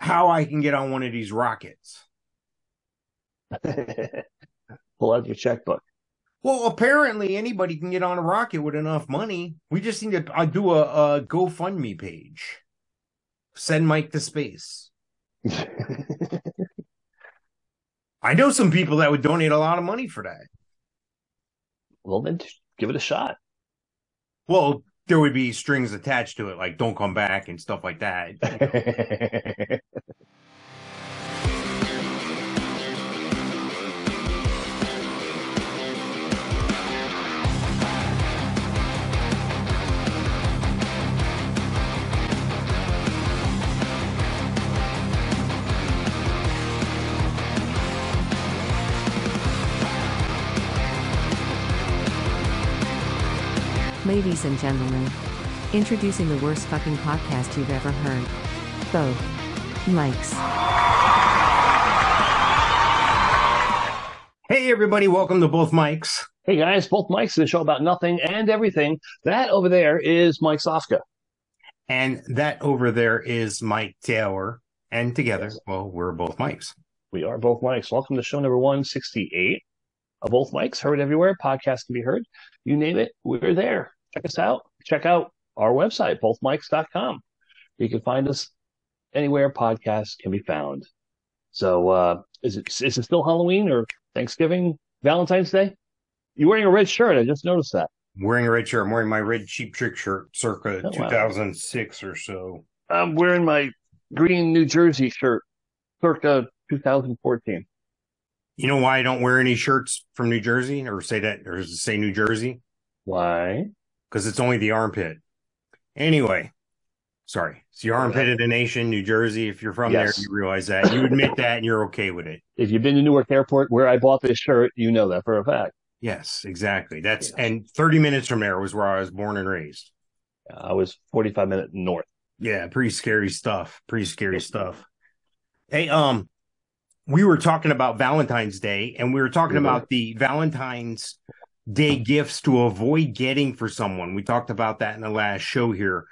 how I can get on one of these rockets. Pull out your checkbook. Well, apparently anybody can get on a rocket with enough money. We just need to uh, do a, a GoFundMe page. Send Mike to space. I know some people that would donate a lot of money for that. well, then give it a shot. Well, there would be strings attached to it, like don't come back and stuff like that. Ladies and gentlemen, introducing the worst fucking podcast you've ever heard. Both Mikes. Hey, everybody, welcome to both Mikes. hey guys, both Mike's the show about nothing and everything. That over there is Mike Sofka. And that over there is Mike Taylor. And together, Yes. well, we're both Mikes. We are both Mike's. Welcome to show number 168 of both Mike's. Heard everywhere. Podcast can be heard. You name it, we're there. Check us out. Check out our website, bothmikes.com. You can find us anywhere podcasts can be found. So, uh, is it, is it still Halloween or Thanksgiving, Valentine's Day? You're wearing a red shirt. I just noticed that. wearing a red shirt. I'm wearing my red cheap trick shirt circa Oh, wow. 2006 or so. I'm wearing my green New Jersey shirt, circa 2014. You know why I don't wear any shirts from New Jersey or say that or say New Jersey? Why? Because it's only the armpit. Anyway, sorry. It's the armpit of the nation, New Jersey. If you're from Yes. there, you realize that. You admit that and you're okay with it. If you've been to Newark Airport where I bought this shirt, you know that for a fact. Yes, exactly. That's Yes. and 30 minutes from there was where I was born and raised. I was 45 minutes north. Yeah, pretty scary stuff. Pretty scary stuff. Hey, um, we were talking about Valentine's Day and we were talking Mhm. about the Valentine's Day gifts to avoid getting for someone. We talked about that in the last show here.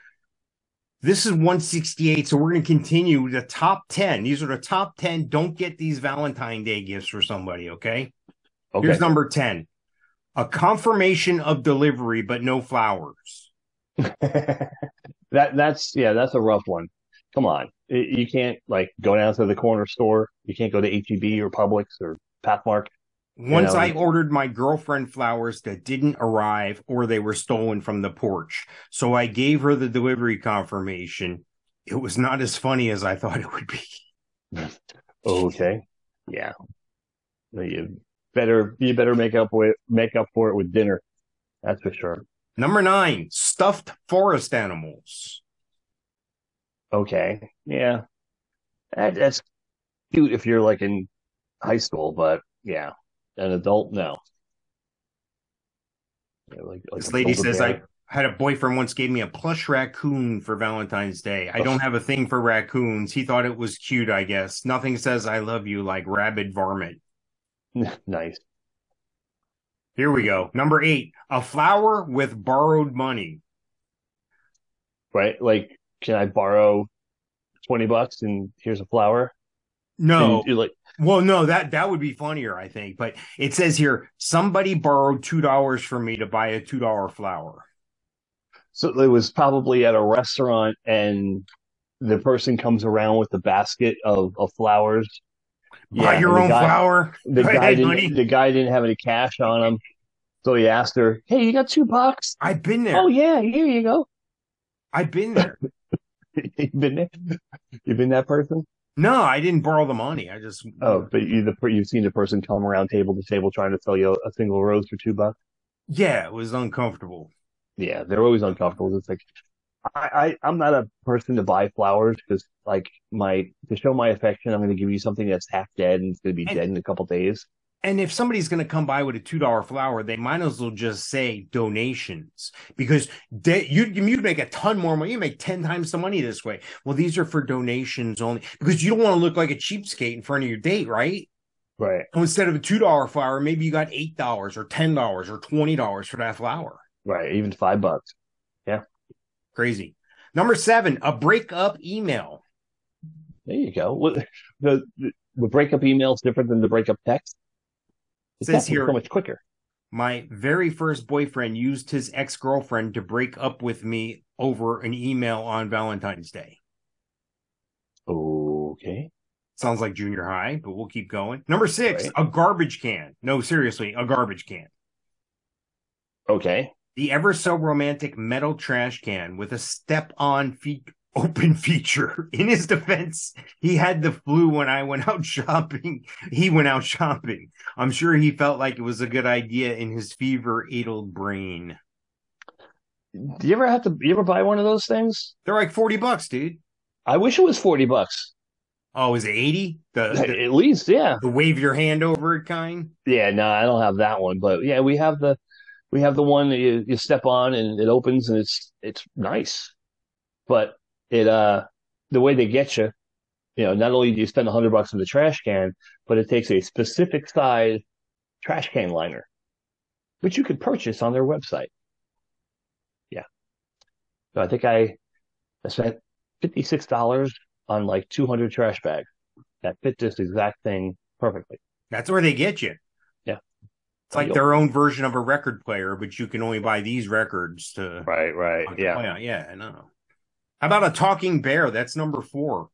This is 168, so we're going to continue the top 10. These are the top 10. Don't get these Valentine Day gifts for somebody, okay? Okay. Here's number 10 a confirmation of delivery, but no flowers. that that's yeah, that's a rough one. Come on, you can't like go down to the corner store. You can't go to HEB or Publix or Pathmark. Once know, I ordered my girlfriend flowers that didn't arrive or they were stolen from the porch. So I gave her the delivery confirmation. It was not as funny as I thought it would be. Okay, yeah. You better you better make up with make up for it with dinner. That's for sure. Number nine, stuffed forest animals. Okay, yeah, that, that's cute if you're like in high school, but yeah, an adult, now. Yeah, like, like This lady says I had a boyfriend once gave me a plush raccoon for Valentine's Day. I don't have a thing for raccoons. He thought it was cute, I guess. Nothing says I love you like rabid varmint. nice. Here we go. Number eight, a flower with borrowed money. right? Like, can I borrow 20 bucks and here's a flower? No, like, Well, no, that that would be funnier, I think. But it says here somebody borrowed two dollars from me to buy a two dollar flower. so it was probably at a restaurant and the person comes around with a basket of, of flowers. Buy Yeah, your own guy- flower. The guy ahead, didn't, buddy. the guy didn't have any cash on him. So he asked her, Hey, you got two bucks? I've been there. Oh yeah, here you go. I've been there. You've been there? You've been that person? No, I didn't borrow the money. I just Oh, but you the you've seen the person come around table to table trying to sell you a, single rose for two bucks? yeah, it was uncomfortable. Yeah, they're always uncomfortable. It's like I, I I'm not a person to buy flowers because like my to show my affection, I'm going to give you something that's half dead and it's going to be And- dead in a couple days. And if somebody's going to come by with a two dollar flower, they might as well just say donations because they, you you'd make a ton more money. You make ten times the money this way. Well, these are for donations only because you don't want to look like a cheapskate in front of your date, right? Right. So instead of a two dollar flower, maybe you got eight dollars or ten dollars or twenty dollars for that flower. Right. Even five bucks. Yeah. Crazy. Number seven, a breakup email. There you go. The, the the breakup email is different than the breakup text. It's Says here- so much quicker. My very first boyfriend used his ex girlfriend to break up with me over an email on Valentine's Day. Okay. Sounds like junior high, but we'll keep going. Number six, Right. a garbage can. No, seriously, a garbage can. Okay. The ever so romantic metal trash can with a step on feet open feature. In his defense, he had the flu when I went out shopping. He went out shopping. I'm sure he felt like it was a good idea in his fever addled brain. Do you ever have to? You ever buy one of those things? They're like 40 bucks, dude. I wish it was forty bucks. Oh, is it 80? The, the, At least, yeah. the wave your hand over it kind? Yeah, no, I don't have that one, but yeah, we have the we have the one that you, you step on and it opens and it's it's nice. But it uh the way they get you, you know, not only do you spend a hundred bucks on the trash can, but it takes a specific size trash can liner, which you could purchase on their website. Yeah. So I think I I spent fifty six dollars on like two hundred trash bags that fit this exact thing perfectly. That's where they get you. Yeah. It's like their own version of a record player, but you can only buy these records to. Right, right. Yeah. yeah, yeah, I know. How about a talking bear? That's number four.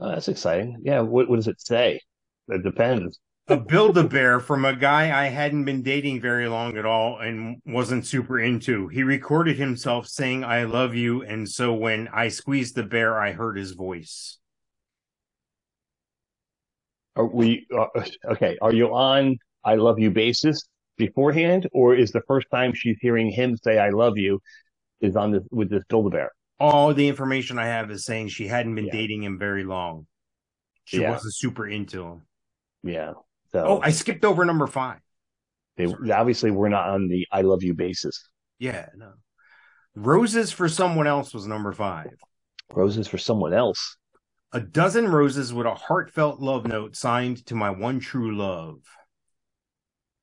Oh, that's exciting. Yeah. What, what does it say? It depends. A build a bear from a guy I hadn't been dating very long at all and wasn't super into. He recorded himself saying, I love you. And so when I squeezed the bear, I heard his voice. Are we, uh, okay. Are you on I love you basis beforehand, or is the first time she's hearing him say I love you is on this with this build a bear? All the information I have is saying she hadn't been Yeah. dating him very long. She Yeah. wasn't super into him. Yeah. So Oh, I skipped over number five. they, obviously we're not on the I love you basis. Yeah, no. Roses for someone else was number five. Roses for someone else. A dozen roses with a heartfelt love note signed to my one true love.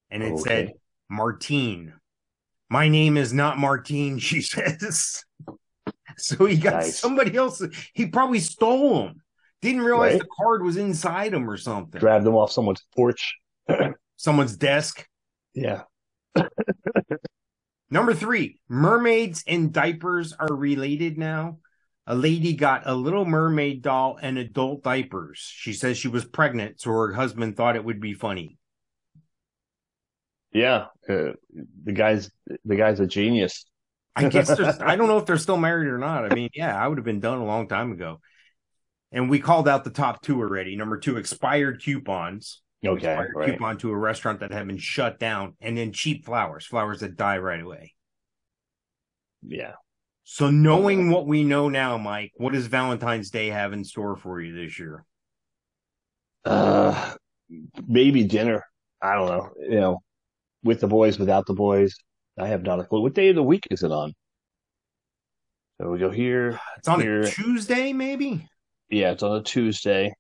And it said, Martine. My name is not Martine, she says. so he got Nice. somebody else. He probably stole them. Didn't realize Right. the card was inside him or something. Grabbed them off someone's porch. Someone's desk. Yeah. Number three, mermaids and diapers are related now. A lady got a little mermaid doll and adult diapers. She says she was pregnant, so her husband thought it would be funny. Yeah. Uh, the guy's, the guy's a genius. I guess there's, I don't know if they're still married or not. I mean, yeah, I would have been done a long time ago. And we called out the top two already. Number two, expired coupons. Okay. Expired Right. coupon to a restaurant that had been shut down, and then cheap flowers, flowers that die right away. Yeah. So knowing what we know now, Mike, what does Valentine's Day have in store for you this year? Uh, maybe dinner. I don't know. You know, with the boys, without the boys. I have not a clue. What day of the week is it on? So we go here. It's on Here. a Tuesday, maybe. Yeah, it's on a Tuesday.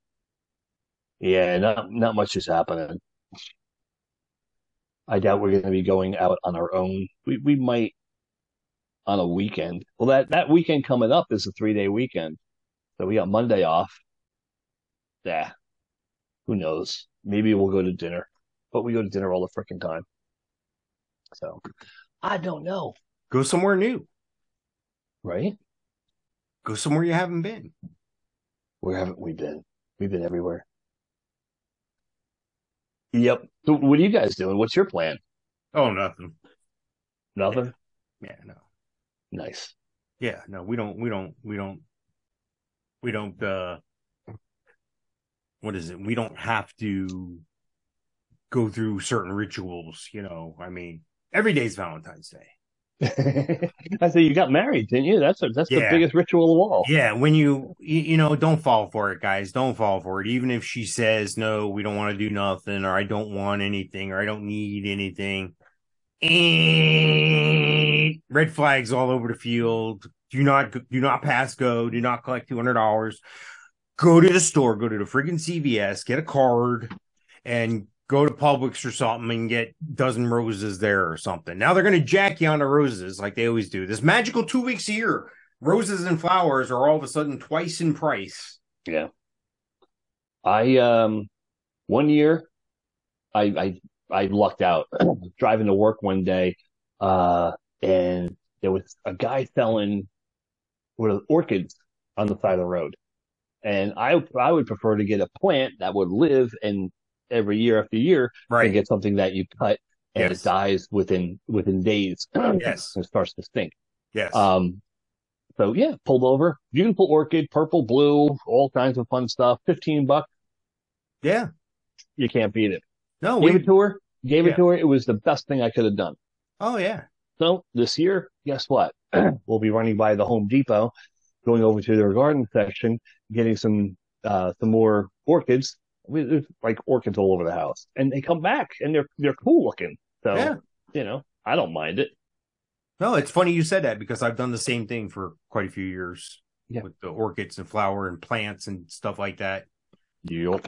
Yeah, not not much is happening. I doubt we're going to be going out on our own. We we might on a weekend. Well, that that weekend coming up is a three day weekend, so we got Monday off. Yeah, who knows? Maybe we'll go to dinner, but we go to dinner all the freaking time. So I don't know, Go somewhere new. right? Go somewhere you haven't been. Where haven't we been? We've been everywhere. Yep. So what are you guys doing? What's your plan? Oh, nothing. Nothing. Yeah, no. Nice. Yeah, no. We don't. We don't. We don't. We don't. uh What is it? We don't have to go through certain rituals. You know. I mean, every day's Valentine's Day. I say you got married, didn't you? That's a, that's the biggest ritual of all. Yeah, when you, you you know, don't fall for it, guys. Don't fall for it. Even if she says no, we don't want to do nothing, or I don't want anything, or I don't need anything. Eh, Red flags all over the field. Do not do not pass go. Do not collect two hundred dollars. Go to the store. Go to the friggin' CVS. Get a card, and go to Publix or something and get dozen roses there or something. Now they're gonna jack you on the roses like they always do. This magical two weeks a year roses and flowers are all of a sudden twice in price. Yeah. I um one year I I I lucked out driving to work one day uh and there was a guy selling with orchids on the side of the road. And I I would prefer to get a plant that would live and every year after year Right. and get something that you cut and Yes. it dies within within days. Yes. it starts to stink. Yes. Um, so yeah, pulled over, beautiful orchid, purple, blue, all kinds of fun stuff. Fifteen bucks, yeah. you can't beat it. No, Gave we. it to her, gave Yeah. it to her. It was the best thing I could have done. Oh yeah. So this year, guess what? we'll be running by the Home Depot, going over to their garden section, getting some uh some more orchids. There's like orchids all over the house, and they come back and they're they're cool looking. So Yeah. you know, I don't mind it. No, it's funny you said that because I've done the same thing for quite a few years Yeah. with the orchids and flower and plants and stuff like that. Yup.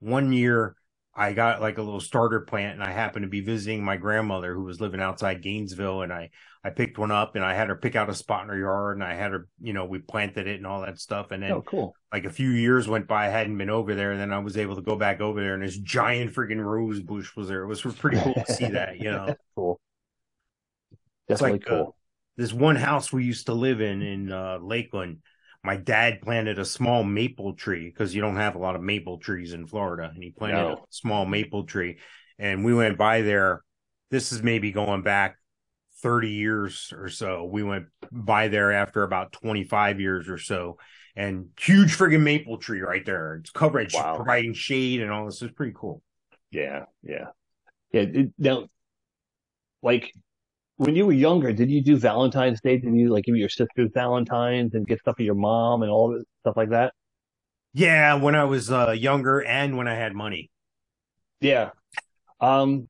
One year I got like a little starter plant and I happened to be visiting my grandmother who was living outside Gainesville and I I picked one up and I had her pick out a spot in her yard and I had her, you know, we planted it and all that stuff and then Oh, cool. like a few years went by I hadn't been over there and then I was able to go back over there and this giant freaking rose bush was there. It was pretty cool to see that, you know. cool. It's Definitely like, uh, cool. this one house we used to live in in uh, Lakeland. My dad planted a small maple tree because you don't have a lot of maple trees in Florida, and he planted No. a small maple tree. And we went by there. This is maybe going back thirty years or so. We went by there after about twenty five years or so, and huge friggin' maple tree right there. It's covered, Wow. providing shade and all this. is pretty cool. Yeah, yeah, yeah. It, now, like when you were younger, did you do Valentine's Day? Did you like give your sisters Valentines and get stuff for your mom and all stuff like that? Yeah, when I was uh, younger and when I had money. Yeah. Um,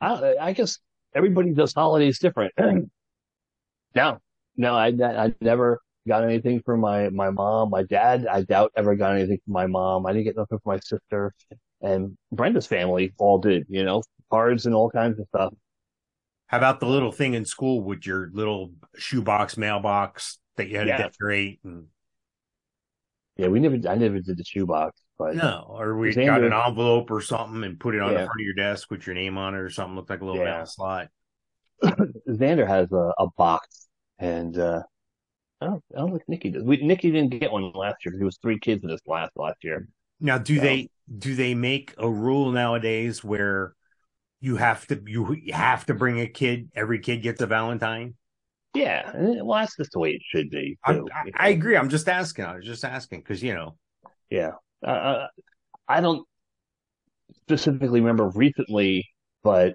I, I guess everybody does holidays different. no, no, I, I never got anything from my, my mom. My dad, I doubt ever got anything from my mom. I didn't get nothing from my sister and Brenda's family all did, you know, cards and all kinds of stuff. How about the little thing in school with your little shoebox mailbox that you had Yeah. to decorate? And Yeah, we never, I never did the shoebox, but no, or we Xander- got an envelope or something and put it on the front of your desk with your name on it or something. Looked like a little Yeah. mail slot. Xander has a, a box and, uh, I don't, I don't think Nikki does. We, Nikki didn't get one last year because there was three kids in his class last year. Now, do Yeah. they do they make a rule nowadays where you have to you have to bring a kid? Every kid gets a Valentine. Yeah, well, that's just the way it should be. I, too, I, I agree. I'm just asking. I was just asking because you know. Yeah. Uh, Uh, I don't specifically remember recently, but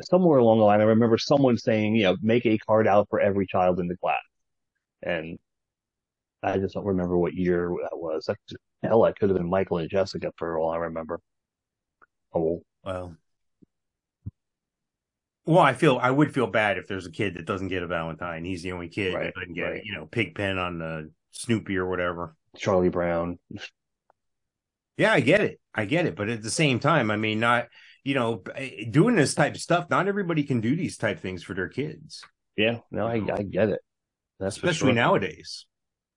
somewhere along the line, I remember someone saying, you know, make a card out for every child in the class. And I just don't remember what year that was. Hell, that could have been Michael and Jessica for all I remember. Oh, Well, well, I feel I would feel bad if there's a kid that doesn't get a Valentine. He's the only kid Right, that doesn't get, right. you know, pig pen on the Snoopy or whatever. Charlie Brown. Yeah, I get it. I get it. But at the same time, I mean, not, you know, eh, doing this type of stuff, not everybody can do these type things for their kids, Yeah, no, I, I get it. That's especially sure. nowadays.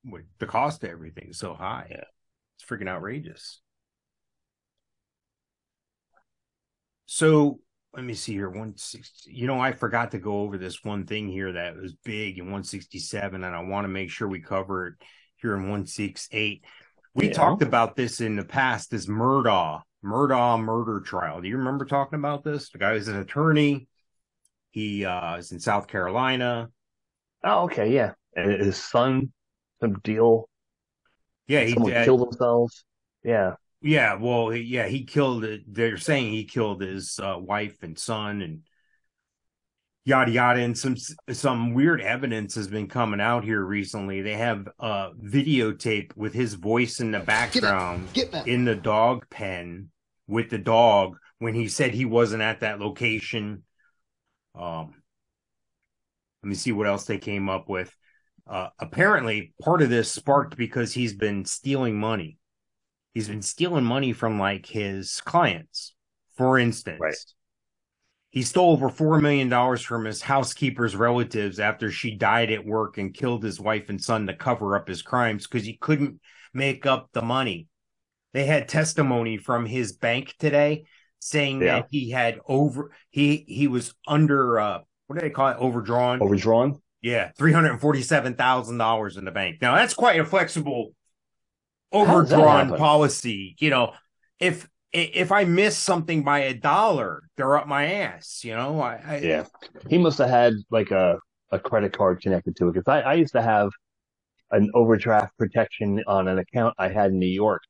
With the cost of everything is so high. Yeah. It's freaking outrageous. So let me see here. 160. You know, I forgot to go over this one thing here that was big in 167, and I want to make sure we cover it here in 168. We Yeah. talked about this in the past, this Murdaugh, Murdaugh murder trial. Do you remember talking about this? The guy was an attorney. He uh, is in South Carolina. Oh, okay, yeah. And his son, some deal, Yeah, he someone did. killed themselves. Yeah. Yeah, well, yeah, he killed. They're saying he killed his uh, wife and son, and yada yada. And some some weird evidence has been coming out here recently. They have uh videotape with his voice in the background Get back. in the dog pen with the dog when he said he wasn't at that location. Um, let me see what else they came up with. Uh, apparently, part of this sparked because he's been stealing money. He's been stealing money from like his clients. For instance, Right. he stole over $4 million from his housekeeper's relatives after she died at work and killed his wife and son to cover up his crimes because he couldn't make up the money. They had testimony from his bank today saying Yeah. that he had over he he was under uh what do they call it overdrawn Overdrawn. yeah three hundred and forty seven thousand dollars in the bank now that's quite a flexible overdrawn policy you know if if I miss something by a dollar they're up my ass you know I, I Yeah, he must have had like a, a credit card connected to it because I, I used to have an overdraft protection on an account I had in New York,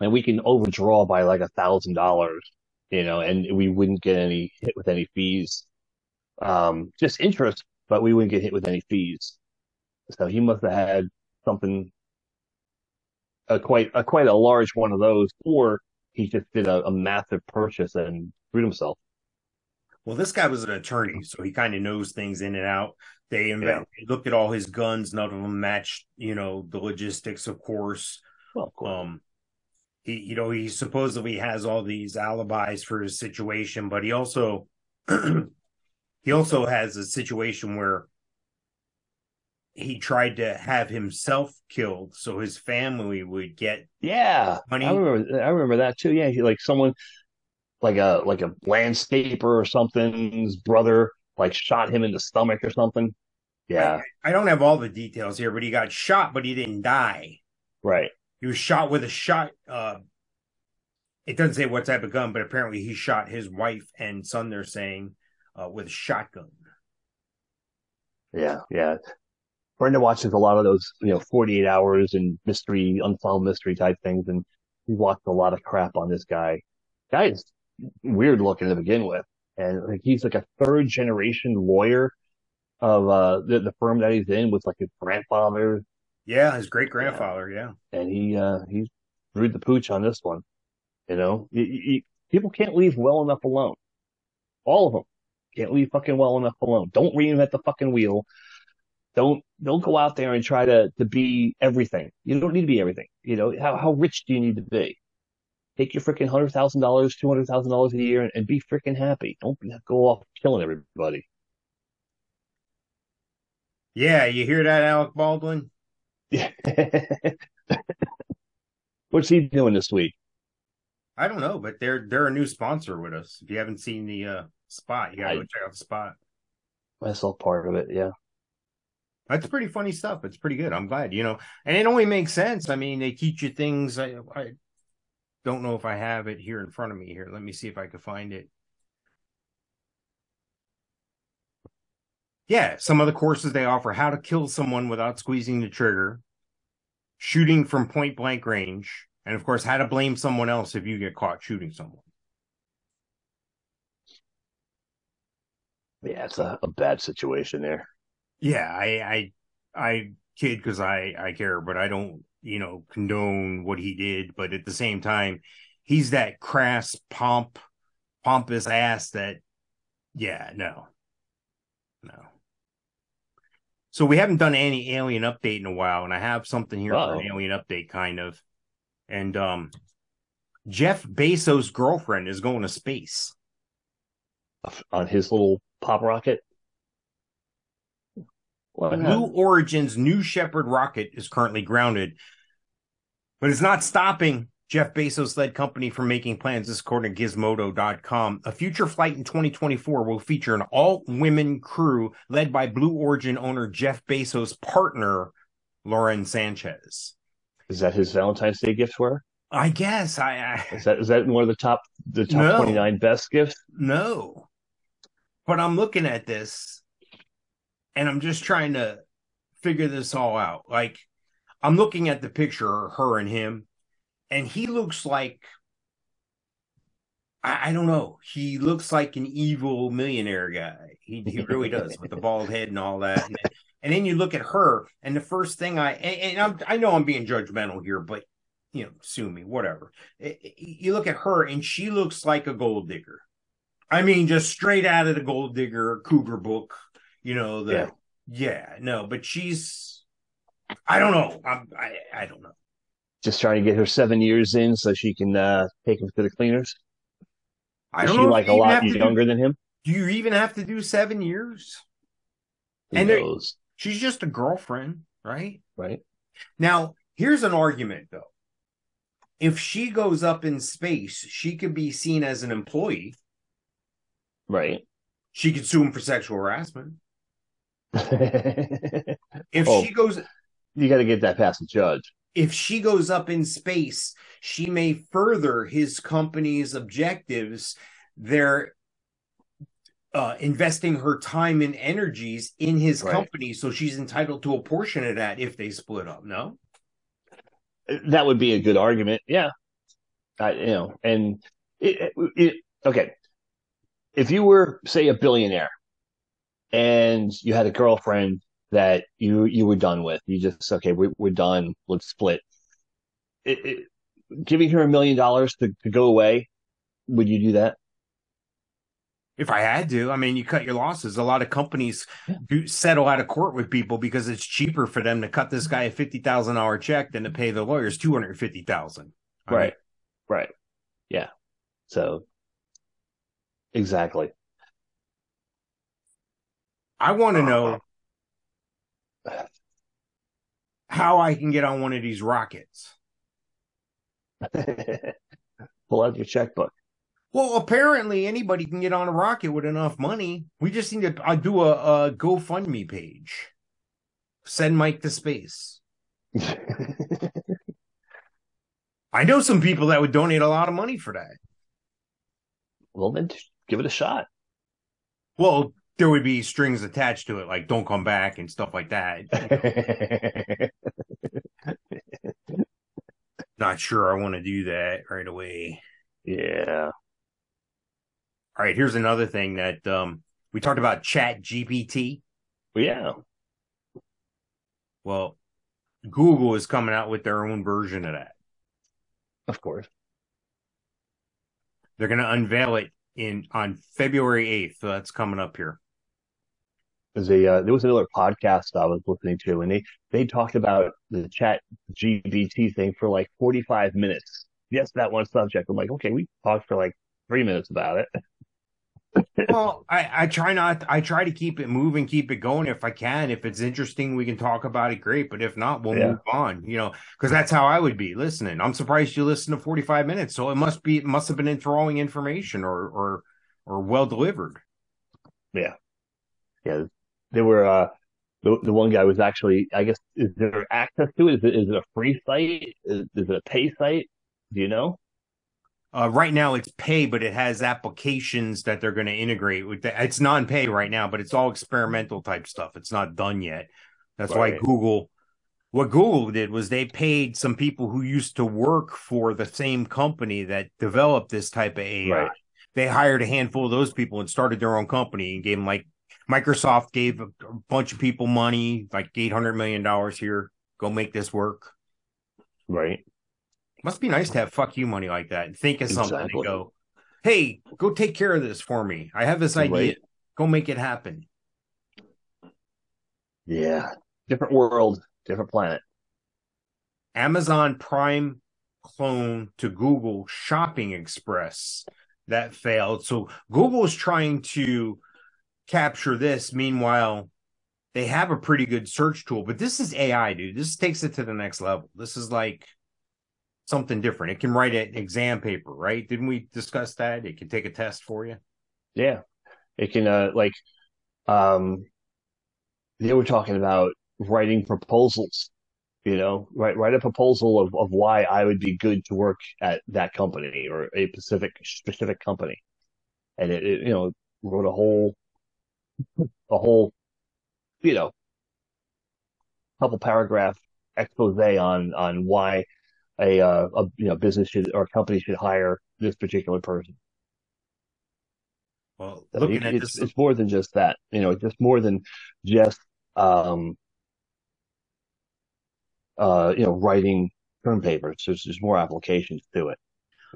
and we can overdraw by like a thousand dollars, you know, and we wouldn't get any hit with any fees, um, just interest, but we wouldn't get hit with any fees. So he must have had something, a quite a quite a large one of those, or he just did a, a massive purchase and screwed himself. Well, this guy was an attorney, so he kind of knows things in and out. They inve- looked at all his guns; none of them matched, you know, the logistics, of course. Well, of course. Um, he, you know, he supposedly has all these alibis for his situation, but he also, he also has a situation where he tried to have himself killed so his family would get Yeah, Money. I remember. I remember that too. Yeah, he, like someone, like a like a landscaper or something's brother, like shot him in the stomach or something. Yeah, I don't have all the details here, but he got shot, but he didn't die. right. He was shot with a shot. Uh, it doesn't say what type of gun, but apparently he shot his wife and son. They're saying uh, with a shotgun. Yeah, yeah. Brenda watches a lot of those, you know, 48 hours and mystery, unsolved mystery type things, and he watched a lot of crap on this guy. Guy is weird looking to begin with, and like he's like a third generation lawyer of uh the, the firm that he's in with like his grandfather Yeah, his great grandfather. Yeah. and he uh he screwed the pooch on this one. You know, you, you, people can't leave well enough alone. All of them can't leave fucking well enough alone. Don't reinvent the fucking wheel. Don't don't go out there and try to to be everything. You don't need to be everything. You know how how rich do you need to be? Take your freaking hundred thousand dollars, two hundred thousand dollars a year, and, and be freaking happy. Don't go off killing everybody. Yeah, you hear that, Alec Baldwin? What's he doing this week? I don't know, but they're they're a new sponsor with us. If you haven't seen the uh, spot, you gotta go check out the spot. I saw part of it. Yeah. That's pretty funny stuff. It's pretty good. I'm glad, you know, and it only makes sense. I mean, they teach you things. I, I don't know if I have it here in front of me. Here, let me see if I can find it. Yeah, some of the courses they offer: how to kill someone without squeezing the trigger, shooting from point blank range, and of course, how to blame someone else if you get caught shooting someone. Yeah, it's a, a bad situation there. Yeah, I I I kid because I I care, but I don't you know condone what he did. But at the same time, he's that crass pomp pompous ass that yeah no no. So we haven't done any alien update in a while, and I have something here for an alien update kind of. And um, Jeff Bezos' girlfriend is going to space. on his little pop rocket. Well, Blue Origin's New Shepard rocket is currently grounded, but it's not stopping Jeff Bezos led company from making plans. This is according to Gizmodo.com. A future flight in 2024 will feature an all women crew led by Blue Origin owner Jeff Bezos' partner, Lauren Sanchez. is that his Valentine's Day gift her? I guess I, I Is that is that one of the top the top No. twenty nine best gifts? No. But I'm looking at this and I'm just trying to figure this all out. Like, I'm looking at the picture her and him, and he looks like I, I don't know. He looks like an evil millionaire guy. He he really does with the bald head and all that. And then, and then you look at her, and the first thing I and, and I know I'm being judgmental here, but you know, sue me, whatever. You look at her, and she looks like a gold digger. I mean, just straight out of the gold digger cougar book. You know the Yeah. yeah, no, but she's I don't know. I'm, I I don't know. Just trying to get her seven years in so she can uh, take him to the cleaners. I don't she know. like a lot to do- younger than him? Do you even have to do seven years? Who And there- She's just a girlfriend, right? right? Now, here's an argument though. If she goes up in space, she could be seen as an employee. Right. She could sue him for sexual harassment. If Oh. she goes you got to get that past the judge. if she goes up in space, she may further his company's objectives. They're uh, investing her time and energies in his Right. company, so she's entitled to a portion of that if they split up. No, That would be a good argument. Yeah. I, you know, and it, it, it, okay. If you were, say, a billionaire and you had a girlfriend that you, you were done with, you just, okay, we, we're done. Let's split. It, it, giving her a million dollars to, to go away, would you do that? if I had to, I mean, you cut your losses. A lot of companies do settle out of court with people because it's cheaper for them to cut this guy a fifty thousand dollar check than to pay the lawyers two hundred fifty thousand. Right. Right. Yeah. So exactly. I want to know how I can get on one of these rockets. Pull out your checkbook. Well, apparently anybody can get on a rocket with enough money. We just need to uh, do a, a GoFundMe page. Send Mike to space. I know some people that would donate a lot of money for that. well, then give it a shot. Well, there would be strings attached to it, like don't come back and stuff like that. Not sure I want to do that right away. yeah. All right, here's another thing that um, we talked about Chat GPT. Yeah. Well, Google is coming out with their own version of that. Of course. They're going to unveil it in on February 8th. So that's coming up here. There's a uh, there was another podcast I was listening to, and they they talked about the Chat GBT thing for like 45 minutes. Yes, that one subject. I'm like, okay, we talked for like three minutes about it. Well, I, I try not. I try to keep it moving, keep it going if I can. If it's interesting, we can talk about it. Great, but if not, we'll Yeah. move on. You know, because that's how I would be listening. I'm surprised you listened to 45 minutes, so it must be it must have been enthralling information or or or well delivered. Yeah, yeah, they were. uh the, the one guy was actually, I guess, is there access to it? Is it, is it a free site? Is, is it a pay site? Do you know? Uh, right now, it's pay, but it has applications that they're going to integrate with. The, it's non-pay right now, but it's all experimental type stuff. It's not done yet. That's why Google. What Google did was they paid some people who used to work for the same company that developed this type of AI. Right. They hired a handful of those people and started their own company and gave them like Microsoft gave a, a bunch of people money, like eight hundred million dollars here. Go make this work. Right. Must be nice to have fuck you money like that and think of something Exactly. and go, hey, go take care of this for me. I have this idea. Right. Go make it happen. Yeah. Different world, different planet. Amazon Prime clone to Google Shopping Express that failed. So Google is trying to capture this. Meanwhile, they have a pretty good search tool, but this is AI, dude. This takes it to the next level. This is like something different. It can write an exam paper, right? Didn't we discuss that? It can take a test for you. Yeah. It can, uh, like, um, they were talking about writing proposals, you know, write, write a proposal of, of why I would be good to work at that company or a specific, specific company. And it, it you know, wrote a whole, a whole, you know, couple paragraph expose on, on why a, uh, a, you know, business should, or company should hire this particular person. Well, mean, looking at it's, this, it's more than just that, you know, just more than just, um, uh, you know, writing term papers. There's, there's more applications to it.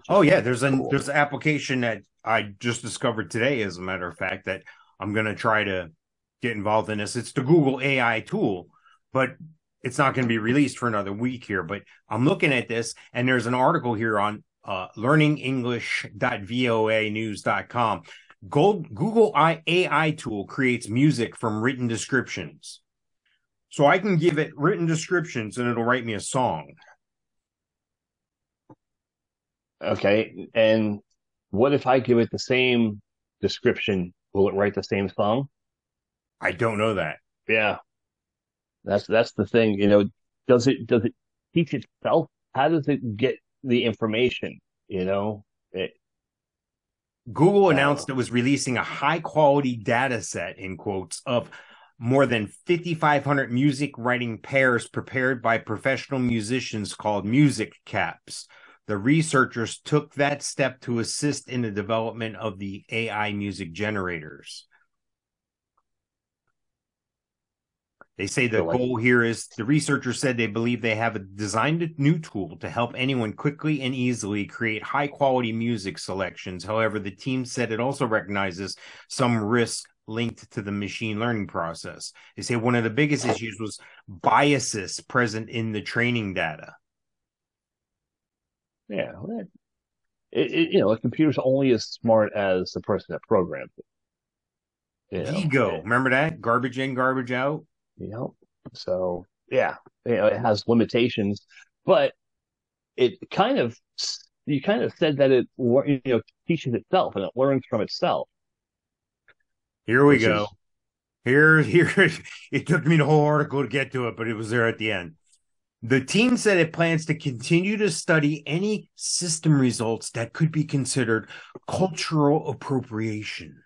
oh yeah, there's an cool. there's an application that I just discovered today, as a matter of fact, that I'm gonna try to get involved in this. It's the Google AI tool, but it's not going to be released for another week here. But I'm looking at this, and there's an article here on uh, learningenglish.voanews.com. Gold, Google AI tool creates music from written descriptions. So I can give it written descriptions and it'll write me a song. Okay. And what if I give it the same description? Will it write the same song? I don't know that. Yeah. That's that's the thing, you know, does it does it teach itself? How does it get the information? You know? It, Google announced it was releasing a high quality data set in quotes of more than 5,500 music writing pairs prepared by professional musicians called music caps. The researchers took that step to assist in the development of the AI music generators. They say the goal here is the researchers said they believe they have a designed a new tool to help anyone quickly and easily create high quality music selections. However, the team said it also recognizes some risk linked to the machine learning process. They say one of the biggest issues was biases present in the training data. Yeah. well, It, it, you know, a computer's only as smart as the person that programmed it. You know, Ego, it- remember that? Garbage in, garbage out. you know, so yeah, you know, it has limitations, but it kind of, you kind of said that it, you know, teaches itself and it learns from itself. Here we go. is- Here, here, it took me the whole article to get to it, but it was there at the end. The team said it plans to continue to study any system results that could be considered cultural appropriation.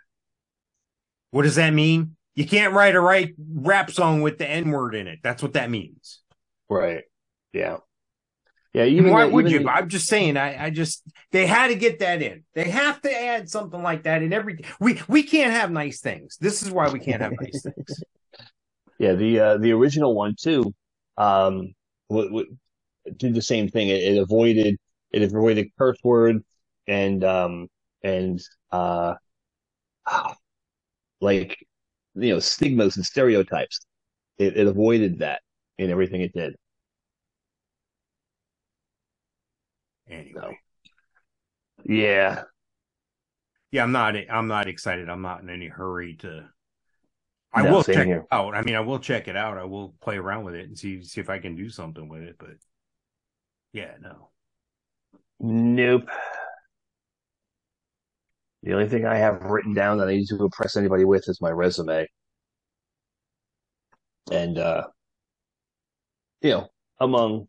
What does that mean? You can't write a right rap song with the N word in it. That's what that means. Right. Yeah. Yeah. Even Why the- would even you? the- I'm just saying. I, I just they had to get that in. They have to add something like that in every. We we can't have nice things. This is why we can't have nice things. Yeah, the uh, the original one too, um, w- w- did the same thing. It, it avoided it avoided curse word and um and uh like you know stigmas and stereotypes. It, it avoided that in everything it did. Anyway, Yeah, yeah, I'm not. I'm not excited. I'm not in any hurry to. I No, will check here. it out. I mean, I will check it out. I will play around with it and see see if I can do something with it. But yeah, no. nope. The only thing I have written down that I need to impress anybody with is my resume. And, uh, you know, among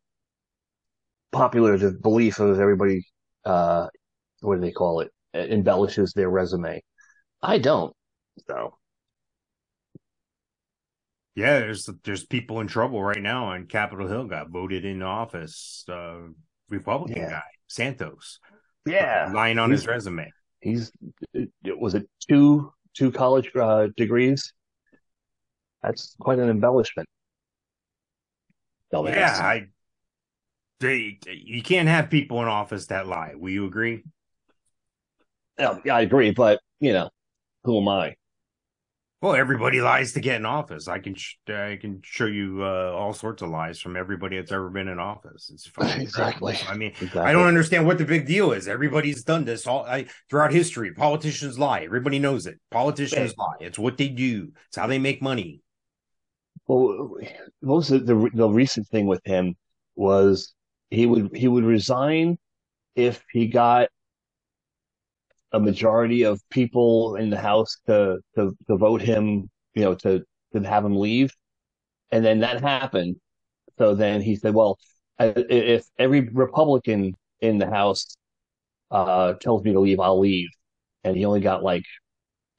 popular the belief of everybody, uh, what do they call it? Embellishes their resume. I don't. So, Yeah, there's there's people in trouble right now on Capitol Hill. Got voted in office. Uh, Republican Yeah. guy Santos yeah, lying on He's- his resume. he's, it, was it two, two college, uh, degrees? That's quite an embellishment. Dumbass. Yeah, I. They, you can't have people in office that lie. Will you agree? Yeah, I agree, but you know, who am I? Well, everybody lies to get in office. I can sh- I can show you uh, all sorts of lies from everybody that's ever been in office. It's fucking Exactly. I mean, Exactly. I don't understand what the big deal is. Everybody's done this all I, throughout history. Politicians lie. Everybody knows it. Politicians lie. It's what they do. It's how they make money. Well, most of the the recent thing with him was he would he would resign if he got a majority of people in the House to to, to vote him, you know, to to have him leave, and then that happened. So then he said, "Well, if every Republican in the House uh, tells me to leave, I'll leave," and he only got like,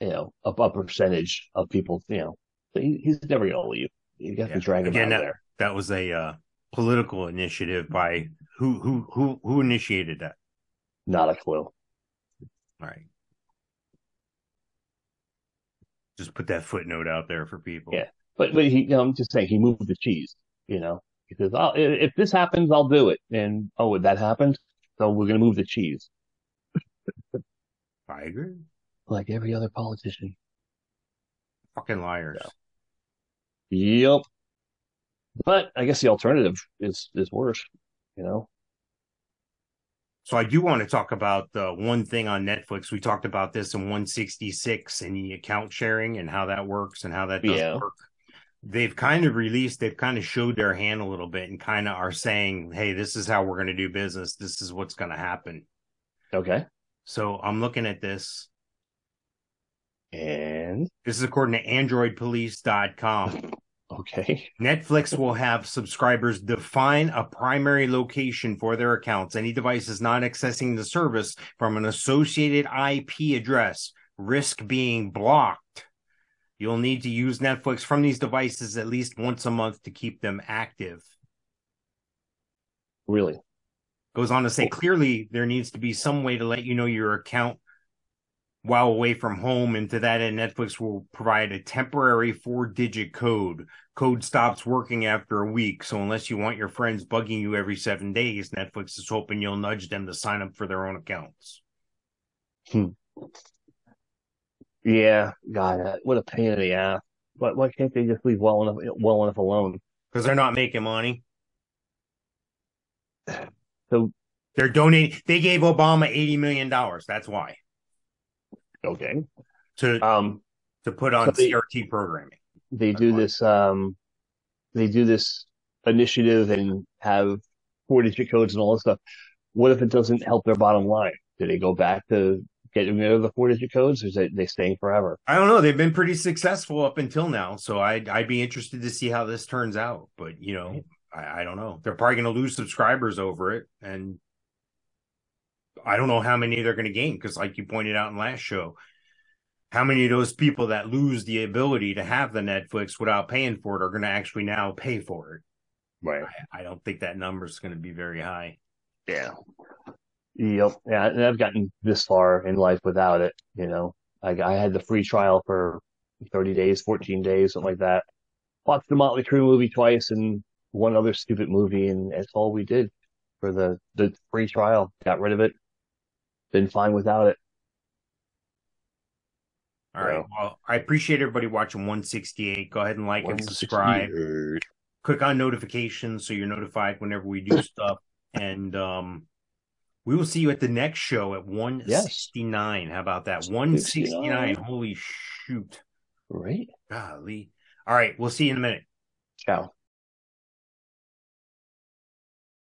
you know, a, a percentage of people, you know, so he, he's never gonna leave. You have Yeah. to drag him Again, out that- there. That was a uh, political initiative by who who who who initiated that? Not a clue. All right. Just put that footnote out there for people. Yeah. But but he, you know, I'm just saying he moved the cheese. You know, he says, "Oh, i- if this happens, I'll do it." And oh, that happened, so we're gonna move the cheese, I agree. like every other politician. Fucking liars. Yep. But I guess the alternative is is worse. You know. So I do want to talk about the one thing on Netflix. We talked about this in 166 and the account sharing and how that works and how that does Yeah. work. They've kind of released, they've kind of showed their hand a little bit and kind of are saying, hey, this is how we're going to do business. This is what's going to happen. Okay. So I'm looking at this. And This is according to androidpolice.com. okay. Netflix will have subscribers define a primary location for their accounts. Any devices not accessing the service from an associated IP address, risk being blocked. You'll need to use Netflix from these devices at least once a month to keep them active. Really? Goes on to say oh. clearly there needs to be some way to let you know your account while away from home. And to that end, Netflix will provide a temporary four digit code. Code stops working after a week. So unless you want your friends bugging you every seven days, Netflix is hoping you'll nudge them to sign up for their own accounts. Hmm. Yeah. God, that- what a pain in the ass. Why, why can't they just leave well enough well enough alone? Because they're not making money. So They're donating. They gave Obama $80 million. That's why. Okay. To Um, to put on so they- CRT programming. they do this um they do this initiative and have four digit codes and all this stuff. What if it doesn't help their bottom line? Do they go back to getting rid of the four digit codes or is they, they staying forever? I don't know. They've been pretty successful up until now, so I'd I'd be interested to see how this turns out. But you know, I, I don't know. They're probably going to lose subscribers over it, and I don't know how many they're going to gain because, like you pointed out in last show, how many of those people that lose the ability to have the Netflix without paying for it are going to actually now pay for it? Right. I, I don't think that number is going to be very high. Yeah. Yep. Yeah. And I've gotten this far in life without it. You know, I, I had the free trial for 30 days, 14 days, something like that. Watched the Motley Crue movie twice and one other stupid movie. And that's all we did for the, the free trial. Got rid of it. Been fine without it. All right. Well, I appreciate everybody watching 168. Go ahead and like and subscribe. click on notifications so you're notified whenever we do stuff. And um, we will see you at the next show at 169. How about that? 169. Holy shoot. Right. Golly. All right. We'll see you in a minute. Ciao.